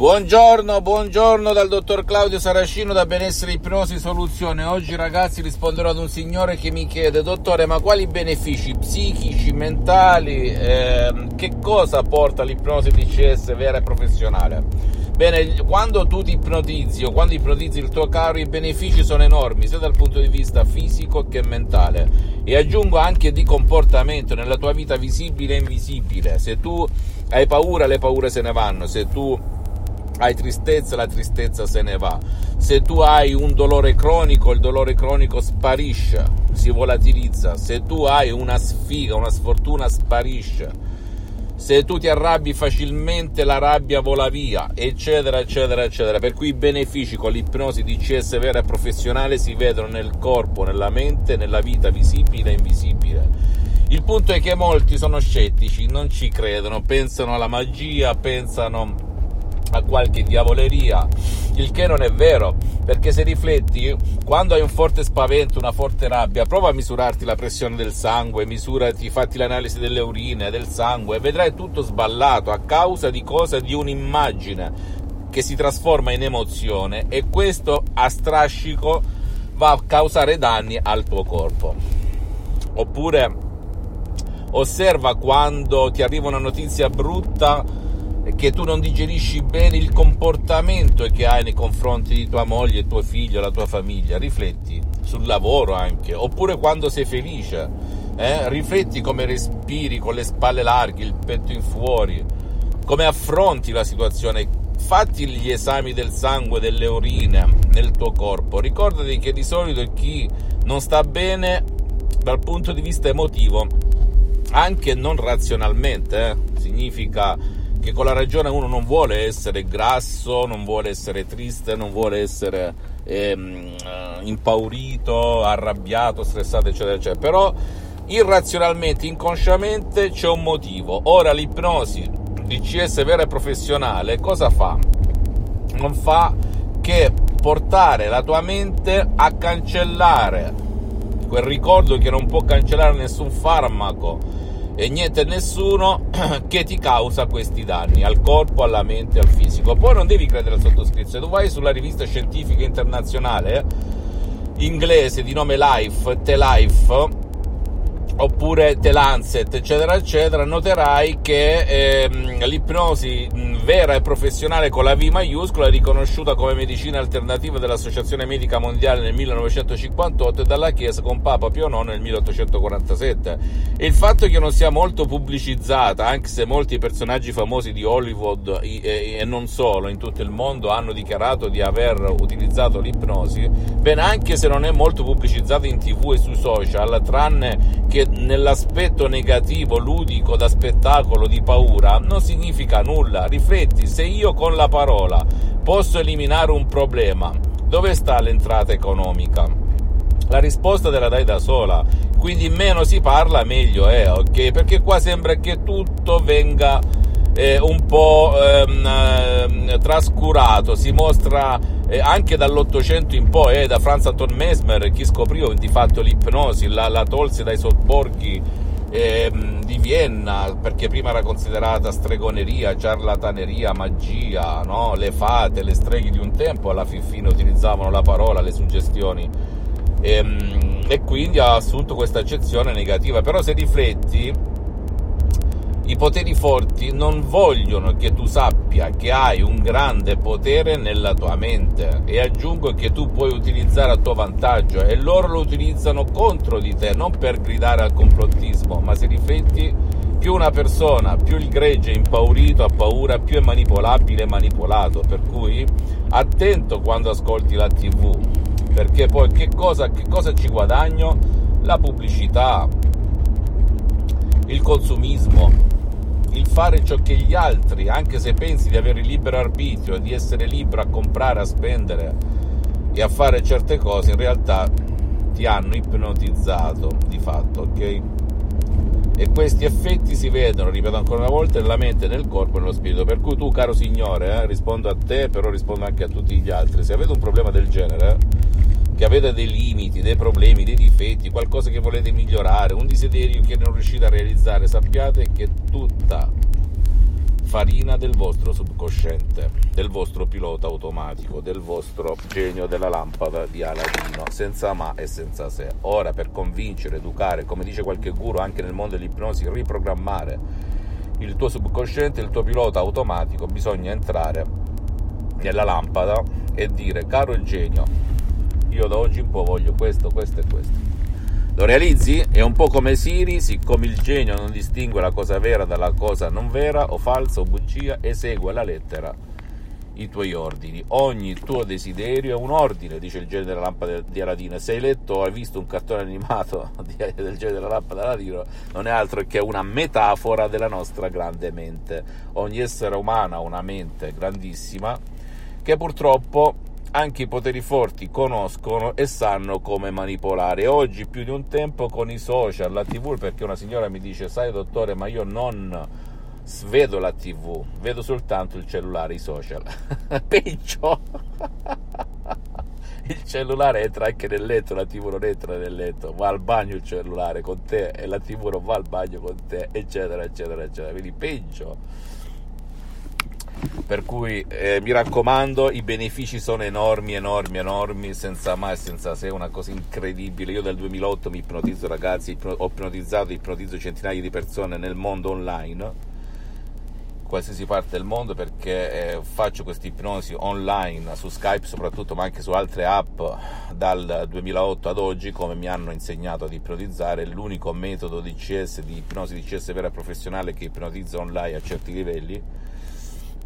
Buongiorno, buongiorno dal dottor Claudio Saracino da Benessere Ipnosi Soluzione. Oggi ragazzi risponderò ad un signore che mi chiede, dottore, ma quali benefici psichici, mentali, eh, che cosa porta l'ipnosi DCS vera e professionale? Bene, quando tu ti ipnotizzi o quando ipnotizzi il tuo caro, i benefici sono enormi, sia dal punto di vista fisico che mentale. E aggiungo anche di comportamento nella tua vita visibile e invisibile. Se tu hai paura, le paure se ne vanno. Se tu hai tristezza, la tristezza se ne va. Se tu hai un dolore cronico, il dolore cronico sparisce, si volatilizza. Se tu hai una sfiga, una sfortuna, sparisce. Se tu ti arrabbi facilmente, la rabbia vola via, eccetera, eccetera, eccetera. Per cui i benefici con l'ipnosi DCS vera e professionale si vedono nel corpo, nella mente, nella vita visibile e invisibile. Il punto è che molti sono scettici, non ci credono, pensano alla magia, pensano a qualche diavoleria, il che non è vero, perché se rifletti, quando hai un forte spavento, una forte rabbia, prova a misurarti la pressione del sangue, misurati, fatti l'analisi delle urine, del sangue, e vedrai tutto sballato a causa di cosa? Di un'immagine che si trasforma in emozione e questo a strascico va a causare danni al tuo corpo. Oppure osserva quando ti arriva una notizia brutta che tu non digerisci bene il comportamento che hai nei confronti di tua moglie, tuo figlio, la tua famiglia, rifletti sul lavoro anche, oppure quando sei felice, eh? rifletti come respiri con le spalle larghe, il petto in fuori, come affronti la situazione, fatti gli esami del sangue, delle urine nel tuo corpo, ricordati che di solito chi non sta bene dal punto di vista emotivo, anche non razionalmente, eh? significa che con la ragione uno non vuole essere grasso, non vuole essere triste, non vuole essere ehm, eh, impaurito, arrabbiato, stressato, eccetera, eccetera. Però irrazionalmente, inconsciamente c'è un motivo. Ora l'ipnosi DCS vera e professionale cosa fa? Non fa che portare la tua mente a cancellare quel ricordo che non può cancellare nessun farmaco e niente e nessuno che ti causa questi danni al corpo, alla mente, al fisico. Poi non devi credere al sottoscritto, se tu vai sulla rivista scientifica internazionale inglese di nome Life, The Life, oppure The Lancet, eccetera, eccetera, noterai che ehm, l'ipnosi vera e professionale con la V maiuscola è riconosciuta come medicina alternativa dall'Associazione Medica Mondiale nel 1958 e dalla Chiesa con Papa Pio IX nel 1847. E il fatto che non sia molto pubblicizzata, anche se molti personaggi famosi di Hollywood e, e non solo in tutto il mondo hanno dichiarato di aver utilizzato l'ipnosi, bene, anche se non è molto pubblicizzata in tv e sui social, tranne che nell'aspetto negativo, ludico, da spettacolo, di paura, non significa nulla. Rifletti, se io con la parola posso eliminare un problema, dove sta l'entrata economica? La risposta te la dai da sola, quindi meno si parla meglio è, ok? Perché qua sembra che tutto venga eh, un po' ehm, eh, trascurato, si mostra eh, anche dall'Ottocento in poi, eh, da Franz Anton Mesmer, chi scoprì di fatto l'ipnosi, la, la tolse dai sobborghi ehm, di Vienna, perché prima era considerata stregoneria, ciarlataneria, magia, no? le fate, le streghe di un tempo alla fin fine utilizzavano la parola, le suggestioni. E, ehm, e quindi ha assunto questa accezione negativa. Però se rifletti, i poteri forti non vogliono che tu sappia che hai un grande potere nella tua mente. E aggiungo che tu puoi utilizzare a tuo vantaggio e loro lo utilizzano contro di te, non per gridare al complottismo, ma se rifletti più una persona, più il gregge è impaurito, ha paura, più è manipolabile e manipolato, per cui attento quando ascolti la tv, perché poi che cosa, che cosa ci guadagno? La pubblicità, il consumismo, il fare ciò che gli altri, anche se pensi di avere libero arbitrio, di essere libero a comprare, a spendere e a fare certe cose, in realtà ti hanno ipnotizzato di fatto, ok? E questi effetti si vedono, ripeto ancora una volta, nella mente, nel corpo e nello spirito. Per cui tu, caro Signore, eh, rispondo a te, però rispondo anche a tutti gli altri. Se avete un problema del genere, che avete dei limiti, dei problemi, dei difetti, qualcosa che volete migliorare, un desiderio che non riuscite a realizzare, sappiate che tutta farina del vostro subconsciente, del vostro pilota automatico, del vostro genio della lampada di Aladino, senza ma e senza se. Ora per convincere, educare, come dice qualche guru anche nel mondo dell'ipnosi, riprogrammare il tuo subconsciente, il tuo pilota automatico, bisogna entrare nella lampada e dire caro genio, io da oggi in poi voglio questo, questo e questo lo realizzi? È un po' come Siri, siccome il genio non distingue la cosa vera dalla cosa non vera o falsa o bugia, esegue alla lettera i tuoi ordini. Ogni tuo desiderio è un ordine, dice il genio della lampada di Aladino. Se hai letto o hai visto un cartone animato del genio della lampada di Aladino, non è altro che una metafora della nostra grande mente. Ogni essere umano ha una mente grandissima che purtroppo anche i poteri forti conoscono e sanno come manipolare. Oggi più di un tempo con i social, la TV, perché una signora mi dice, sai dottore, ma io non vedo la TV, vedo soltanto il cellulare, i social. Peggio! il cellulare entra anche nel letto, la TV non entra nel letto, va al bagno il cellulare con te e la TV non va al bagno con te, eccetera, eccetera, eccetera. Quindi peggio per cui eh, mi raccomando i benefici sono enormi enormi enormi senza mai senza se una cosa incredibile. Io dal 2008 mi ipnotizzo ragazzi ho ipnotizzato ipnotizzo centinaia di persone nel mondo online qualsiasi parte del mondo perché eh, faccio questa ipnosi online su Skype soprattutto ma anche su altre app dal 2008 ad oggi come mi hanno insegnato ad ipnotizzare. L'unico metodo di CS di ipnosi di CS vera professionale che ipnotizza online a certi livelli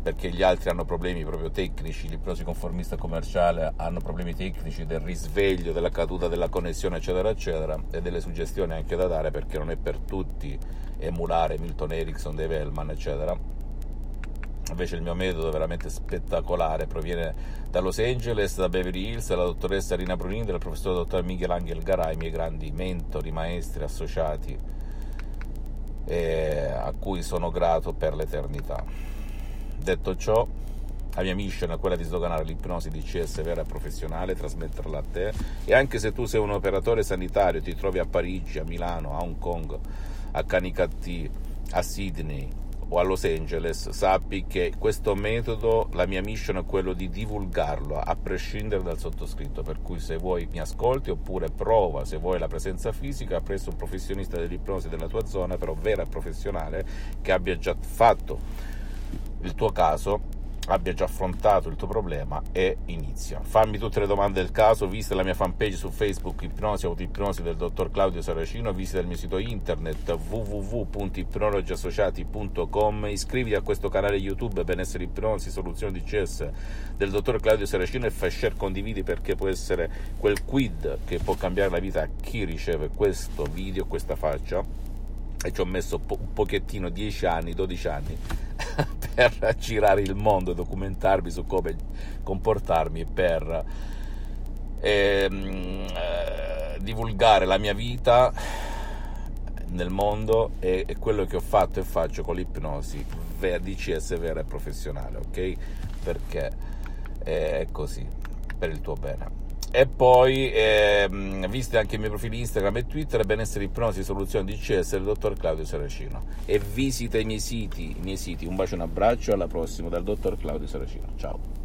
perché gli altri hanno problemi proprio tecnici, l'ipnosi conformista commerciale hanno problemi tecnici del risveglio, della caduta della connessione, eccetera, eccetera, e delle suggestioni anche da dare perché non è per tutti emulare Milton Erickson, Dave Hellman, eccetera. Invece il mio metodo è veramente spettacolare, proviene da Los Angeles, da Beverly Hills, dalla dottoressa Rina Brunini, dal professore dottor Miguel Angel Garay, i miei grandi mentori, maestri, associati, a cui sono grato per l'eternità. Detto ciò, la mia mission è quella di sdoganare l'ipnosi di CS vera e professionale, trasmetterla a te. E anche se tu sei un operatore sanitario, ti trovi a Parigi, a Milano, a Hong Kong, a Canicattì, a Sydney o a Los Angeles, sappi che questo metodo, la mia mission è quello di divulgarlo a prescindere dal sottoscritto, per cui se vuoi mi ascolti oppure prova, se vuoi la presenza fisica, presso un professionista dell'ipnosi della tua zona, però vera e professionale, che abbia già fatto il tuo caso, abbia già affrontato il tuo problema e inizia. Fammi tutte le domande del caso, visita la mia fanpage su Facebook Ipnosi Autoipnosi del dottor Claudio Saracino, visita il mio sito internet www.ipnologiassociati.com, iscriviti a questo canale YouTube Benessere Ipnosi, Soluzioni di CS del dottor Claudio Saracino e fai share, condividi perché può essere quel quid che può cambiare la vita a chi riceve questo video, questa faccia e ci ho messo un pochettino 10 anni, 12 anni per girare il mondo e documentarmi su come comportarmi per ehm, eh, divulgare la mia vita nel mondo e, e, quello che ho fatto e faccio con l'ipnosi DCS vera e professionale, ok? Perché è così, per il tuo bene. E poi ehm, visita anche i miei profili Instagram e Twitter, benessere ipnosi soluzioni DCS del dottor Claudio Saracino. E visita i miei siti, i miei siti. Un bacio e un abbraccio, alla prossima dal dottor Claudio Saracino. Ciao.